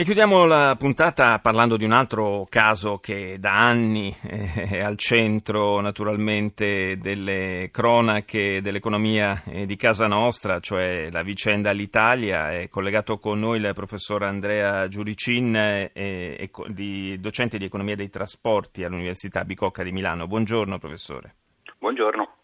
E chiudiamo la puntata parlando di un altro caso che da anni è al centro naturalmente delle cronache dell'economia di casa nostra, cioè la vicenda all'Italia. È collegato con noi il professor Andrea Giuricin, docente di economia dei trasporti all'Università Bicocca di Milano. Buongiorno professore. Buongiorno.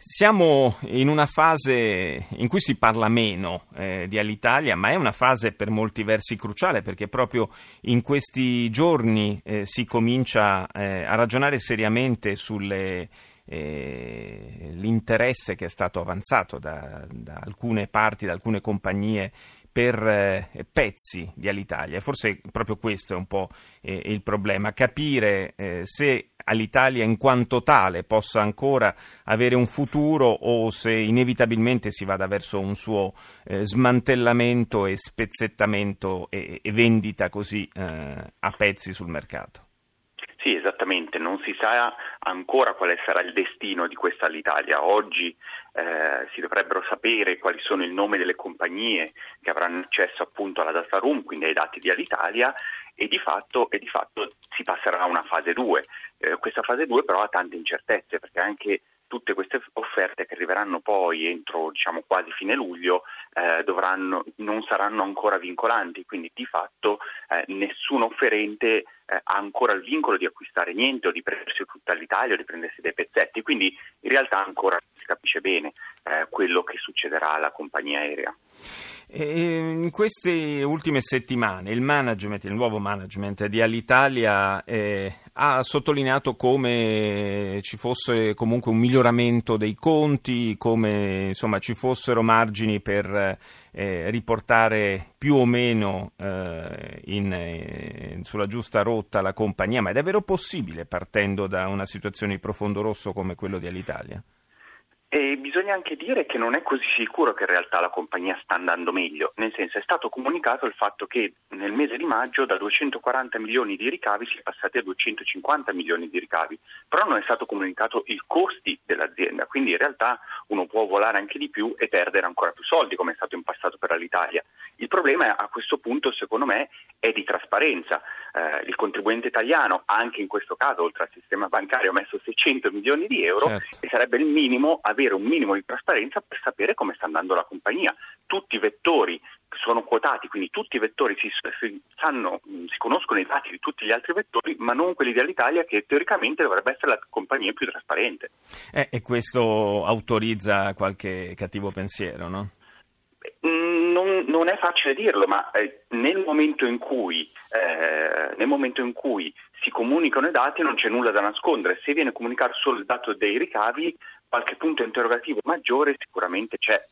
Siamo in una fase in cui si parla meno eh, di Alitalia, ma è una fase per molti versi cruciale perché proprio in questi giorni eh, si comincia eh, a ragionare seriamente sull'interesse eh, che è stato avanzato da, da, alcune parti, da alcune compagnie per eh, pezzi di Alitalia. Forse proprio questo è un po' eh, il problema, capire eh, se Alitalia in quanto tale possa ancora avere un futuro o se inevitabilmente si vada verso un suo eh, smantellamento e spezzettamento e, e vendita così eh, a pezzi sul mercato. Sì, esattamente, non si sa ancora quale sarà il destino di questa Alitalia. Oggi eh, si dovrebbero sapere quali sono il nome delle compagnie che avranno accesso appunto alla data room, quindi ai dati di Alitalia, e di fatto, e di fatto si passerà a una fase 2. Eh, questa fase 2 però ha tante incertezze perché anche tutte queste offerte che arriveranno poi entro diciamo, quasi fine luglio eh, dovranno, non saranno ancora vincolanti, quindi di fatto eh, nessun offerente eh, ha ancora il vincolo di acquistare niente o di prendersi tutta l'Italia o di prendersi dei pezzetti, quindi in realtà ancora si capisce bene eh, quello che succederà alla compagnia aerea. In queste ultime settimane il management, il nuovo management di Alitalia eh, ha sottolineato come ci fosse comunque un miglioramento dei conti, come insomma, ci fossero margini per eh, riportare più o meno eh, in, eh, sulla giusta rotta la compagnia, ma è davvero possibile partendo da una situazione di profondo rosso come quello di Alitalia? E bisogna anche dire che non è così sicuro che in realtà la compagnia sta andando meglio, nel senso è stato comunicato il fatto che nel mese di maggio da 240 milioni di ricavi si è passati a 250 milioni di ricavi, però non è stato comunicato i costi dell'azienda, quindi in realtà uno può volare anche di più e perdere ancora più soldi come è stato in passato per l'Italia. Il problema a questo punto secondo me è di trasparenza. Eh, il contribuente italiano, anche in questo caso oltre al sistema bancario, ha messo 600 milioni di euro certo. e sarebbe il minimo avere un minimo di trasparenza per sapere come sta andando la compagnia. Tutti i vettori sono quotati, quindi tutti i vettori si, si, sanno, si, conoscono i dati di tutti gli altri vettori, ma non quelli dell'Italia che teoricamente dovrebbe essere la compagnia più trasparente. Eh, e questo autorizza qualche cattivo pensiero, no? Non, non, è facile dirlo, ma eh, nel, momento cui, eh, nel, momento in cui, si comunicano i dati non c'è nulla da nascondere. Se viene comunicato solo il dato dei ricavi, qualche punto interrogativo maggiore sicuramente c'è.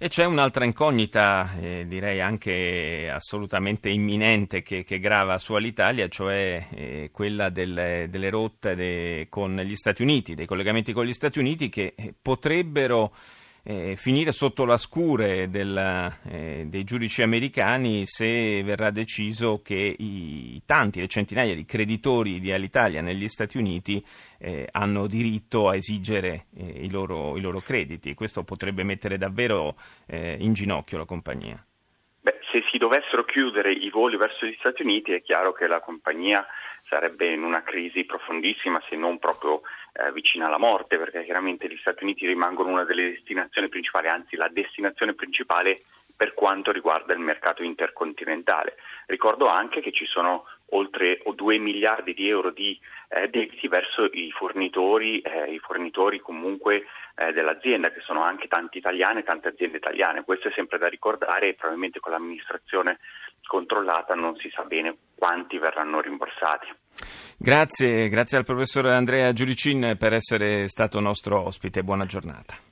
E c'è un'altra incognita, eh, direi anche assolutamente imminente, che, che grava su Alitalia, cioè eh, quella del, delle rotte de, con gli Stati Uniti, dei collegamenti con gli Stati Uniti che eh, potrebbero eh, finire sotto la scure del, eh, dei giudici americani se verrà deciso che i tanti, le centinaia di creditori di Alitalia negli Stati Uniti eh, hanno diritto a esigere eh, i loro, i, loro, crediti. Questo potrebbe mettere davvero eh, in ginocchio la compagnia. Beh, se si dovessero chiudere i voli verso gli Stati Uniti è chiaro che la compagnia sarebbe in una crisi profondissima, se non proprio eh, vicina alla morte, perché chiaramente gli Stati Uniti rimangono una delle destinazioni principali, anzi la destinazione principale per quanto riguarda il mercato intercontinentale. Ricordo anche che ci sono oltre 2 miliardi di euro di eh, debiti verso i fornitori, eh, i fornitori comunque eh, dell'azienda, che sono anche tanti italiani e tante aziende italiane. Questo è sempre da ricordare e probabilmente con l'amministrazione controllata non si sa bene quanti verranno rimborsati. Grazie, grazie al professor Andrea Giuricin per essere stato nostro ospite. Buona giornata.